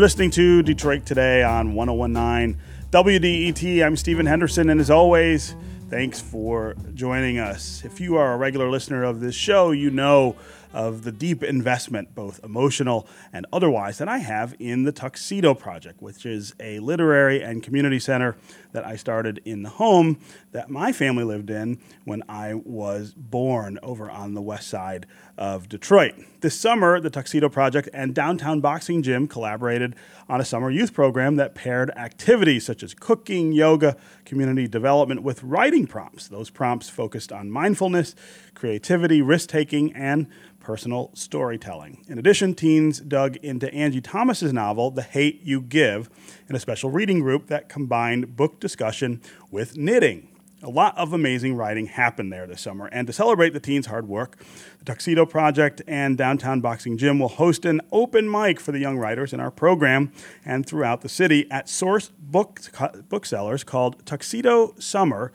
You're listening to Detroit Today on 1019 WDET. I'm Stephen Henderson, and as always, thanks for joining us. If you are a regular listener of this show, you know of the deep investment, both emotional and otherwise, that I have in the Tuxedo Project, which is a literary and community center that I started in the home that my family lived in when I was born over on the west side of Detroit. This summer, the Tuxedo Project and Downtown Boxing Gym collaborated on a summer youth program that paired activities such as cooking, yoga, community development with writing prompts. Those prompts focused on mindfulness, creativity, risk taking, and personal storytelling. In addition, teens dug into Angie Thomas's novel, The Hate You Give, in a special reading group that combined book discussion with knitting. A lot of amazing writing happened there this summer, and to celebrate the teens' hard work, the Tuxedo Project and Downtown Boxing Gym will host an open mic for the young writers in our program and throughout the city at Source book, Booksellers called Tuxedo Summer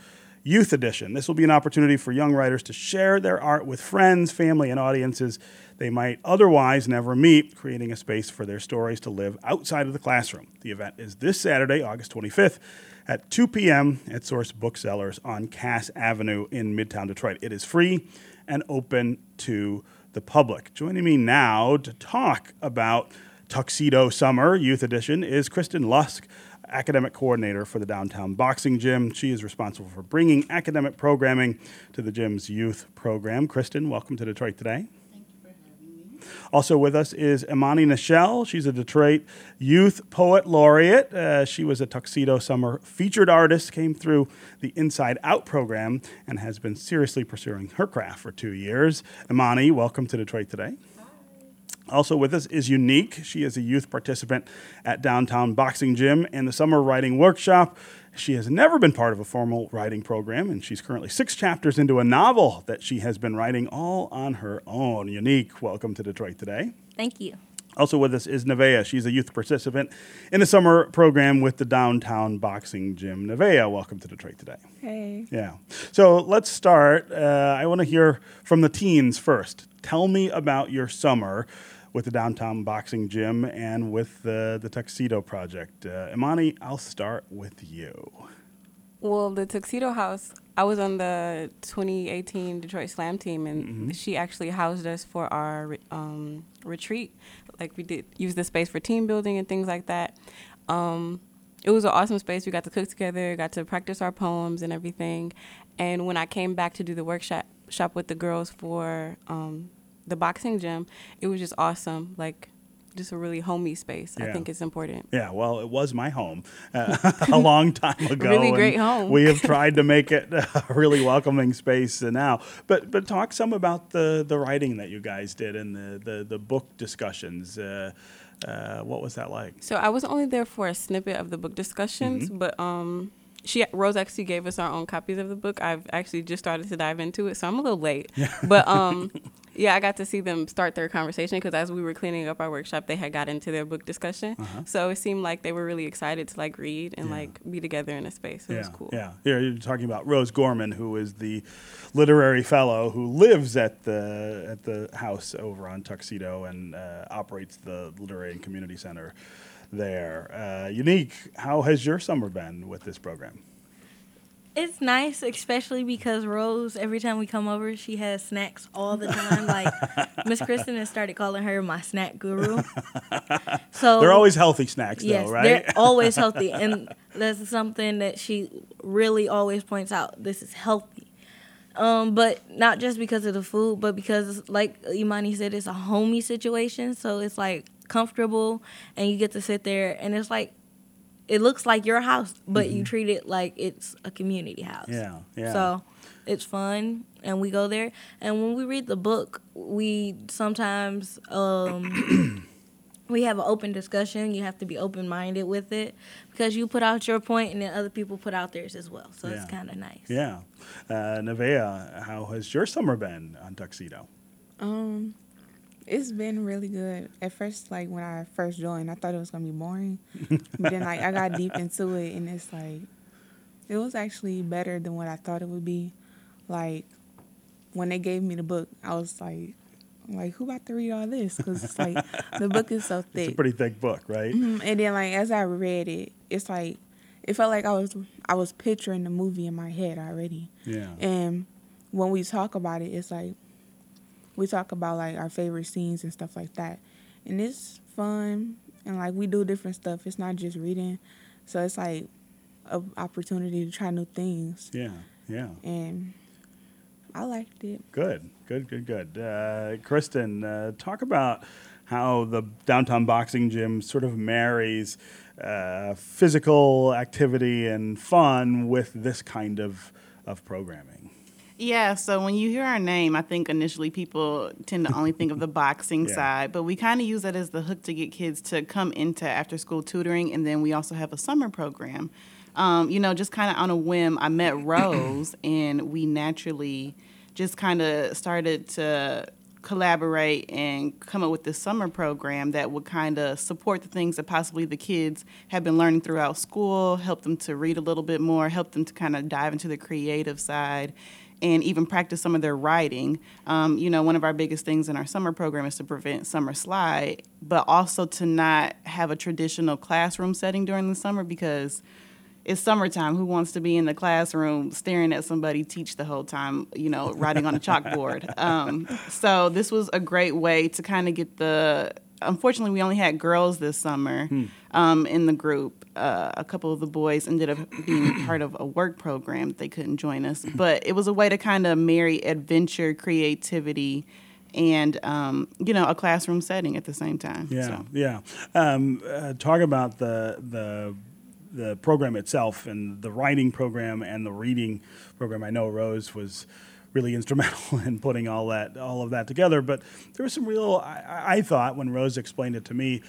Youth Edition. This will be an opportunity for young writers to share their art with friends, family, and audiences they might otherwise never meet, creating a space for their stories to live outside of the classroom. The event is this Saturday, August 25th at 2 p.m. at Source Booksellers on Cass Avenue in Midtown Detroit. It is free and open to the public. Joining me now to talk about Tuxedo Summer Youth Edition is Kristen Lusk academic coordinator for the downtown boxing gym. She is responsible for bringing academic programming to the gym's youth program. Kristen, welcome to Detroit today. Thank you for having me. Also with us is Imani Nichelle. She's a Detroit Youth Poet Laureate. Uh, she was a Tuxedo Summer featured artist, came through the Inside Out program, and has been seriously pursuing her craft for two years. Imani, welcome to Detroit today. Also with us is Unique. She is a youth participant at Downtown Boxing Gym and the Summer Writing Workshop. She has never been part of a formal writing program, and she's currently six chapters into a novel that she has been writing all on her own. Unique, welcome to Detroit today. Thank you. Also with us is Nevaeh. She's a youth participant in the summer program with the Downtown Boxing Gym. Nevaeh, welcome to Detroit today. Hey. Yeah. So let's start. Uh, I want to hear from the teens first. Tell me about your summer with the downtown boxing gym and with the, the Tuxedo Project. Uh, Imani, I'll start with you. Well, the Tuxedo House, I was on the 2018 Detroit Slam team, and mm-hmm. she actually housed us for our um, retreat. Like we did use the space for team building and things like that. Um, it was an awesome space. We got to cook together, got to practice our poems and everything. And when I came back to do the workshop shop with the girls for um, the boxing gym, it was just awesome. Like just a really homey space. Yeah. I think it's important. Yeah, well, it was my home uh, a long time ago. really great home. we have tried to make it a really welcoming space now. But but talk some about the the writing that you guys did and the the, the book discussions. Uh, uh, what was that like? So I was only there for a snippet of the book discussions, mm-hmm. but um, she Rose actually gave us our own copies of the book. I've actually just started to dive into it, so I'm a little late. but um, yeah, I got to see them start their conversation because as we were cleaning up our workshop, they had got into their book discussion. Uh-huh. So it seemed like they were really excited to like read and yeah. like be together in a space. It yeah, was cool. Yeah, yeah. You're talking about Rose Gorman, who is the literary fellow who lives at the at the house over on Tuxedo and uh, operates the literary and community center there. Uh, Unique, how has your summer been with this program? It's nice, especially because Rose, every time we come over, she has snacks all the time. like Miss Kristen has started calling her my snack guru. So they're always healthy snacks, yes, though, right? They're always healthy, and that's something that she really always points out. This is healthy. Um, but not just because of the food, but because, like Imani said, it's a homey situation. So it's like comfortable and you get to sit there and it's like it looks like your house, but mm-hmm. you treat it like it's a community house. Yeah, yeah. So it's fun, and we go there. And when we read the book, we sometimes um, we have an open discussion. You have to be open minded with it because you put out your point, and then other people put out theirs as well. So yeah. it's kind of nice. Yeah, uh, Nevaeh, how has your summer been on Tuxedo? Um, it's been really good. At first, like when I first joined, I thought it was gonna be boring, but then like I got deep into it, and it's like it was actually better than what I thought it would be. Like when they gave me the book, I was like, I'm like, who about to read all this? Because it's like the book is so thick. It's a pretty thick book, right? Mhm. And then like as I read it, it's like it felt like I was I was picturing the movie in my head already. Yeah. And when we talk about it, it's like we talk about like our favorite scenes and stuff like that. And it's fun and like we do different stuff. It's not just reading. So it's like a opportunity to try new things. Yeah. Yeah. And I liked it. Good, good, good, good. Uh, Kristen, uh, talk about how the downtown boxing gym sort of marries uh, physical activity and fun with this kind of, of programming. Yeah, so when you hear our name, I think initially people tend to only think of the boxing Yeah. side, but we kind of use that as the hook to get kids to come into after school tutoring, and then we also have a summer program. Um, you know, just kind of on a whim, I met Rose, and we naturally just kind of started to collaborate and come up with this summer program that would kind of support the things that possibly the kids have been learning throughout school, help them to read a little bit more, help them to kind of dive into the creative side, and even practice some of their writing. Um, you know, one of our biggest things in our summer program is to prevent summer slide, but also to not have a traditional classroom setting during the summer because it's summertime. Who wants to be in the classroom staring at somebody teach the whole time, you know, writing on a chalkboard? Um, so this was a great way to kind of get the. Unfortunately, we only had girls this summer um, in the group. Uh, a couple of the boys ended up being part of a work program. They couldn't join us, but it was a way to kind of marry adventure, creativity, and um, you know, a classroom setting at the same time. Yeah, So. yeah. Um, uh, talk about the the the program itself and the writing program and the reading program. I know Rose was really instrumental in putting all that all of that together. But there was some real. I, I thought when Rose explained it to me,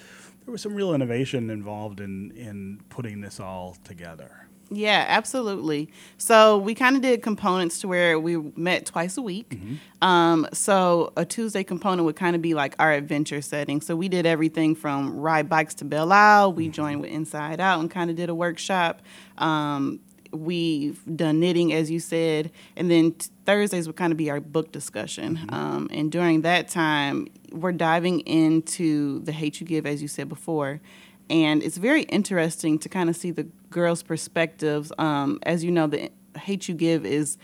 there was some real innovation involved in in putting this all together. Yeah, absolutely. So we kind of did components to where we met twice a week. Um, so a Tuesday component would kind of be like our adventure setting. So we did everything from ride bikes to Belle Isle. We joined with Inside Out and kind of did a workshop. Um, we've done knitting, as you said, and then t- Thursdays would kind of be our book discussion. Um, and during that time, we're diving into the hate you give, as you said before. And it's very interesting to kind of see the girls' perspectives. Um, as you know, the hate you give is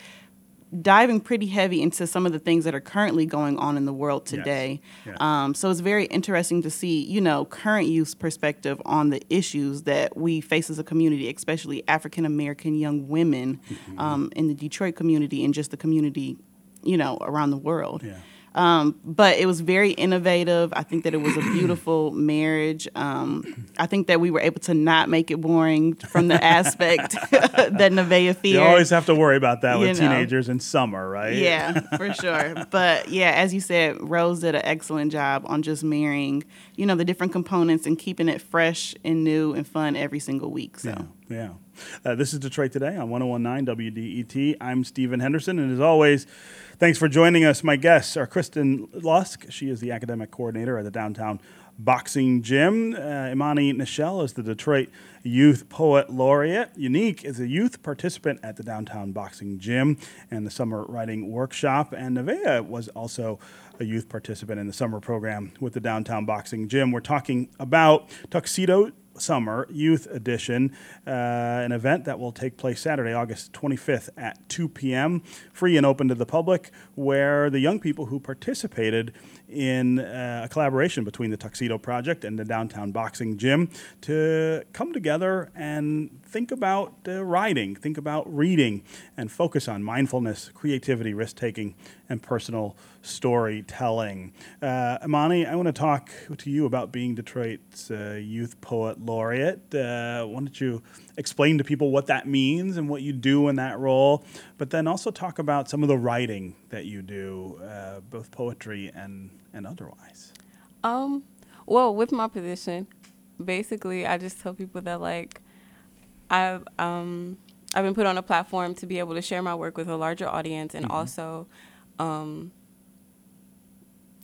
diving pretty heavy into some of the things that are currently going on in the world today. Yes. Um, so it's very interesting to see, you know, current youth perspective on the issues that we face as a community, especially African American young women Mm-hmm. um, in the Detroit community and just the community, you know, around the world. Yeah. Um, but it was very innovative. I think that it was a beautiful marriage. Um, I think that we were able to not make it boring from the aspect that Nevaeh feared. You always have to worry about that with know. teenagers in summer, right? Yeah, for sure. But yeah, as you said, Rose did an excellent job on just marrying, you know, the different components and keeping it fresh and new and fun every single week. So. Yeah, yeah. Uh, this is Detroit Today on 1019 WDET. I'm Stephen Henderson, and as always, thanks for joining us. My guests are Kristen Lusk. She is the academic coordinator at the downtown boxing gym. Uh, Imani Nichelle is the Detroit Youth Poet Laureate. Unique is a youth participant at the downtown boxing gym and the summer writing workshop. And Nevaeh was also a youth participant in the summer program with the downtown boxing gym. We're talking about tuxedo Summer Youth Edition, uh, an event that will take place Saturday, August 25th at 2 p.m., free and open to the public, where the young people who participated in uh, a collaboration between the Tuxedo Project and the Downtown Boxing Gym to come together and think about uh, riding, think about reading, and focus on mindfulness, creativity, risk taking, and personal storytelling. Uh, Imani, I want to talk to you about being Detroit's uh, Youth Poet Laureate. Uh, why don't you explain to people what that means and what you do in that role, but then also talk about some of the writing that you do, uh, both poetry and, and otherwise. Um, well, with my position, basically, I just tell people that like I've um I've been put on a platform to be able to share my work with a larger audience and also um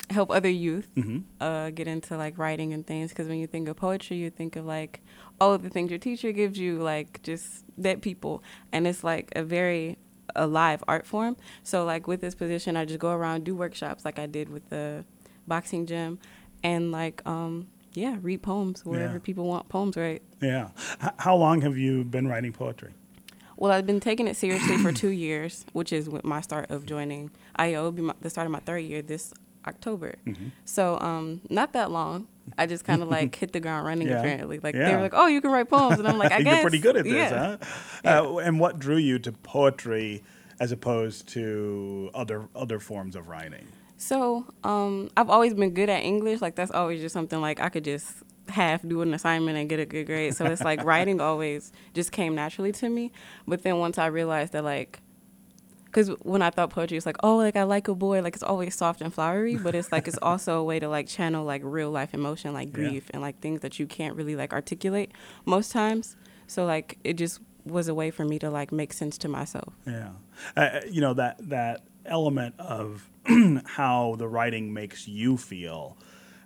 help other youth Mhm. uh, get into like writing and things because when you think of poetry you think of like all of the things your teacher gives you like just dead people and it's like a very alive art form so like with this position i just go around do workshops like i did with the boxing gym, and like um, yeah, read poems wherever Yeah. people want poems, right? Yeah. H- how long have you been writing poetry? Well, I've been taking it seriously for two years, which is with my start of joining IO. It'll be my, the start of my third year this October. Mm-hmm. So, um, not that long. I just kind of like hit the ground running. Yeah. Apparently, like they were like, "Oh, you can write poems," and I'm like, "I guess You're pretty good at this, yeah. huh? Uh, and what drew you to poetry as opposed to other other forms of writing? So, um, I've always been good at English. Like that's always just something like I could just half do an assignment and get a good grade. So it's like writing always just came naturally to me. But then once I realized that like because when I thought poetry, it's like, oh, like I like a boy, like it's always soft and flowery, but it's like it's also a way to like channel like real life emotion, like Yeah. grief and like things that you can't really like articulate most times. So like it just was a way for me to like make sense to myself. Yeah, uh, you know that that element of how the writing makes you feel,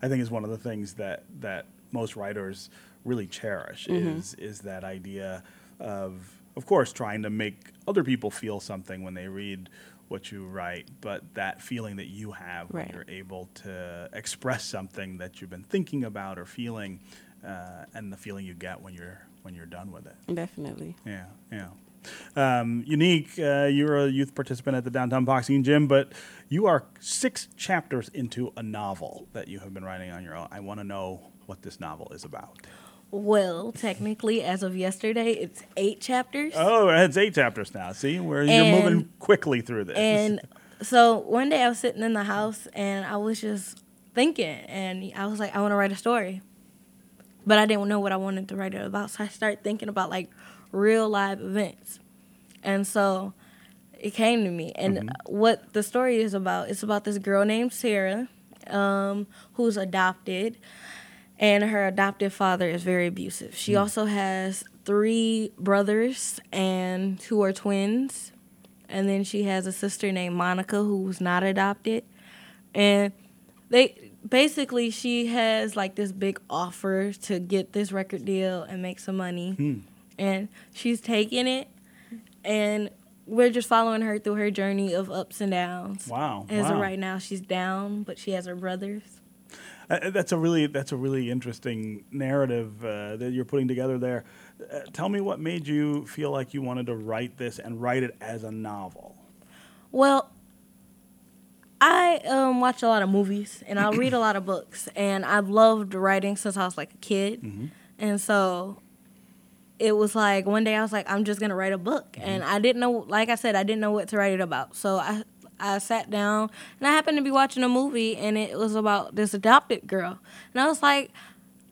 I think is one of the things that that most writers really cherish is is that idea of of course trying to make other people feel something when they read what you write, but that feeling that you have when you're able to express something that you've been thinking about or feeling, uh, and the feeling you get when you're when you're done with it. Definitely. Yeah, yeah. Um, unique, uh, you're a youth participant at the downtown boxing gym, but you are six chapters into a novel that you have been writing on your own. I want to know what this novel is about. Well, technically, as of yesterday, it's eight chapters. Oh, it's eight chapters now. See, where you're And- moving quickly through this. And so one day I was sitting in the house and I was just thinking, and I was like, I want to write a story, but I didn't know what I wanted to write it about. So I started thinking about like real live events, and so it came to me. And what the story is about? It's about this girl named Sarah, um, who's adopted, and her adoptive father is very abusive. She hmm. also has three brothers and who are twins and then she has a sister named Monica who was not adopted, and they basically she has like this big offer to get this record deal and make some money, hmm. and she's taking it, and we're just following her through her journey of ups and downs. Wow, As wow. of right now, she's down, but she has her brothers. Uh, that's a really that's a really interesting narrative uh, that you're putting together there. Uh, tell me what made you feel like you wanted to write this and write it as a novel. Well, I um, watch a lot of movies and I read a lot of books, and I've loved writing since I was like a kid, and so it was like one day I was like, I'm just gonna write a book, and I didn't know, like I said, I didn't know what to write it about, so I I sat down and I happened to be watching a movie, and it was about this adopted girl, and I was like.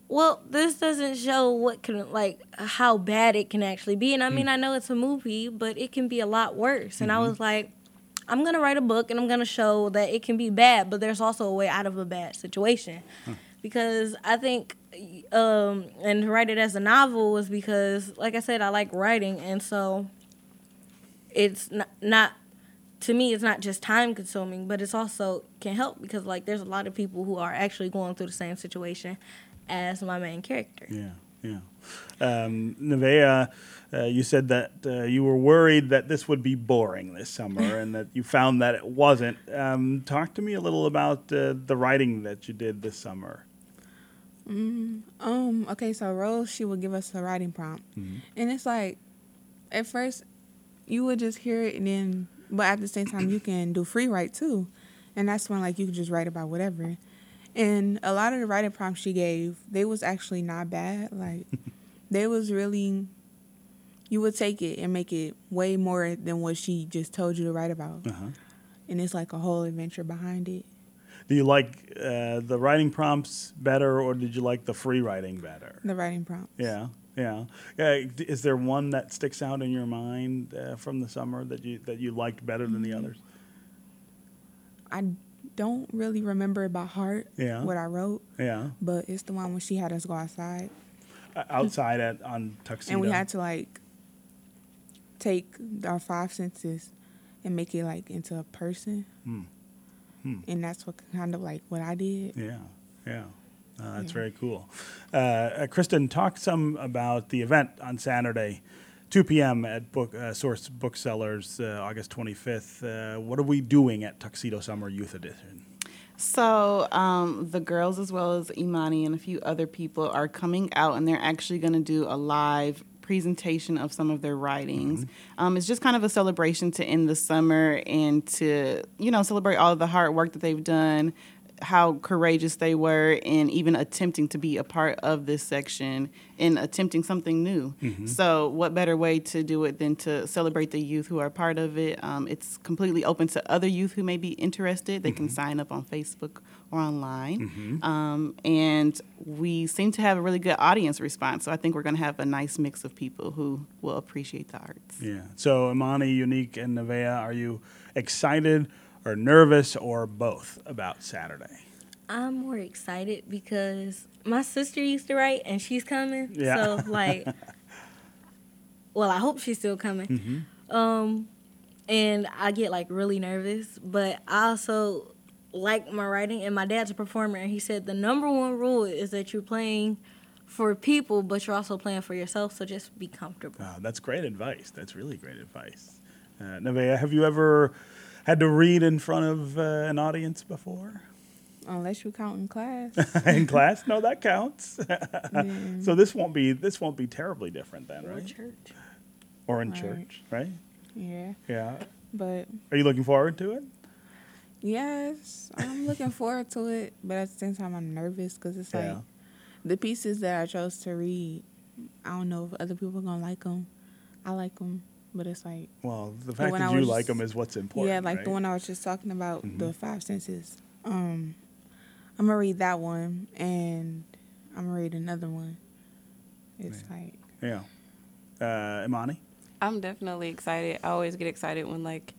Well, this doesn't show what can like how bad it can actually be, and I mean hmm. I know it's a movie, but it can be a lot worse. And I mm-hmm. was like, I'm gonna write a book and I'm gonna show that it can be bad, but there's also a way out of a bad situation. Hmm. Because I think, um, and to write it as a novel was because, like I said, I like writing, and so it's not, not to me, it's not just time consuming, but it's also can help because like there's a lot of people who are actually going through the same situation as my main character. Yeah, yeah. Um, Nevaeh, uh, you said that uh, you were worried that this would be boring this summer, and that you found that it wasn't. Um, talk to me a little about uh, the writing that you did this summer. Um, okay, so Rose, she would give us a writing prompt. And it's like, at first, you would just hear it, and then, but at the same time, you can do free write too. And that's when, like, you can just write about whatever. And a lot of the writing prompts she gave, they was actually not bad. Like, they was really, you would take it and make it way more than what she just told you to write about. Uh-huh. And it's like a whole adventure behind it. Do you like uh, the writing prompts better, or did you like the free writing better? The writing prompts. Yeah, yeah. D- is there one that sticks out in your mind uh, from the summer that you that you liked better than the others? I don't really remember by heart Yeah. what I wrote. Yeah, But it's the one when she had us go outside, Uh, outside at on tuxedo. and we had to like take our five senses and make it like into a person, Hmm. Hmm. and that's what kind of like what I did. Yeah, yeah. Uh, that's Yeah. very cool. Uh, uh, Kristen, talk some about the event on Saturday, 2 p.m. at Book uh, Source Booksellers, uh, August 25th. Uh, what are we doing at Tuxedo Summer Youth Edition? So um, the girls, as well as Imani and a few other people, are coming out, and they're actually going to do a live presentation of some of their writings. Um, it's just kind of a celebration to end the summer and to you know celebrate all the hard work that they've done, how courageous they were in even attempting to be a part of this section and attempting something new. So, what better way to do it than to celebrate the youth who are part of it? Um, it's completely open to other youth who may be interested. They can sign up on Facebook or online. Um, and we seem to have a really good audience response. So, I think we're going to have a nice mix of people who will appreciate the arts. Yeah. So, Imani, Unique, and Nevaeh, are you excited or nervous or both about Saturday? I'm more excited because my sister used to write and she's coming. Yeah. So like, well, I hope she's still coming. Mm-hmm. Um, and I get like really nervous, but I also like my writing. And my dad's a performer, and he said the number one rule is that you're playing for people, but you're also playing for yourself. So just be comfortable. Uh, that's great advice. That's really great advice. Uh, Nevaeh, have you ever had to read in front of uh, an audience before? Unless you count in class. in class? No, that counts. Yeah. so this won't be this won't be terribly different then, Or right? church. Or in Right. church, right? yeah. Yeah. But Are you looking forward to it? yes, I'm looking forward to it. But at the same time, I'm nervous because it's Yeah. like the pieces that I chose to read. I don't know if other people are gonna like them. I like them, but it's like Well, the fact one that you was- like them is what's important. yeah, like right? the one I was just talking about, Mhm. the five senses. Um, I'm gonna read that one, and I'm gonna read another one. It's like Yeah. Uh, Imani? I'm definitely excited. I always get excited when like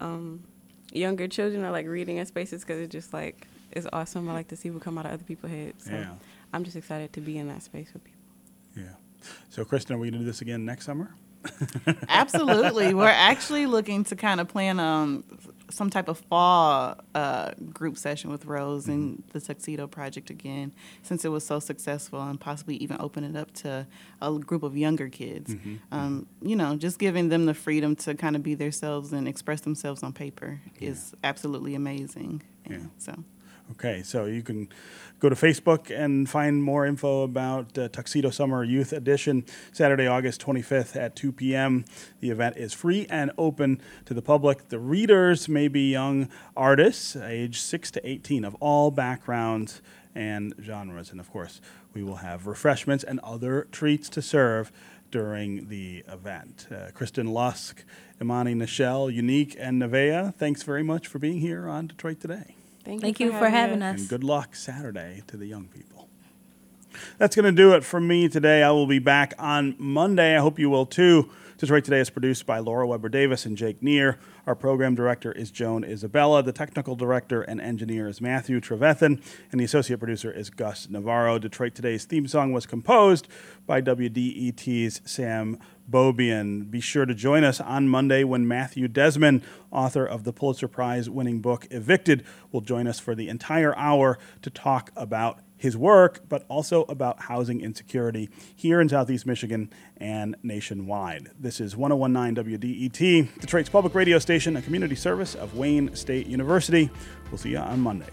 um, younger children are like reading in spaces because it's just like it's awesome. I like to see what come out of other people's heads. So Yeah. I'm just excited to be in that space with people. Yeah. So, Kristen, are we going to do this again next summer? Absolutely. We're actually looking to kind of plan um, some type of fall uh, group session with Rose and the Tuxedo Project again, since it was so successful, and possibly even open it up to a group of younger kids. Um, you know, just giving them the freedom to kind of be themselves and express themselves on paper is absolutely amazing. Yeah. So. Okay, so you can go to Facebook and find more info about uh, Tuxedo Summer Youth Edition, Saturday, August 25th at 2 p.m. The event is free and open to the public. The readers may be young artists, age 6 to 18, of all backgrounds and genres. And of course, we will have refreshments and other treats to serve during the event. Uh, Kristen Lusk, Imani Nichelle, Unique, and Nevaeh, thanks very much for being here on Detroit Today. Thank you for having us. And good luck Saturday to the young people. That's going to do it for me today. I will be back on Monday. I hope you will too. Detroit Today is produced by Laura Weber Davis and Jake Neer. Our program director is Joan Isabella. The technical director and engineer is Matthew Trevethan. And the associate producer is Gus Navarro. Detroit Today's theme song was composed by WDET's Sam Bobian. Be sure to join us on Monday when Matthew Desmond, author of the Pulitzer Prize winning book Evicted, will join us for the entire hour to talk about his work, but also about housing insecurity here in Southeast Michigan and nationwide. This is 1019 WDET, Detroit's public radio station, a community service of Wayne State University. We'll see you on Monday.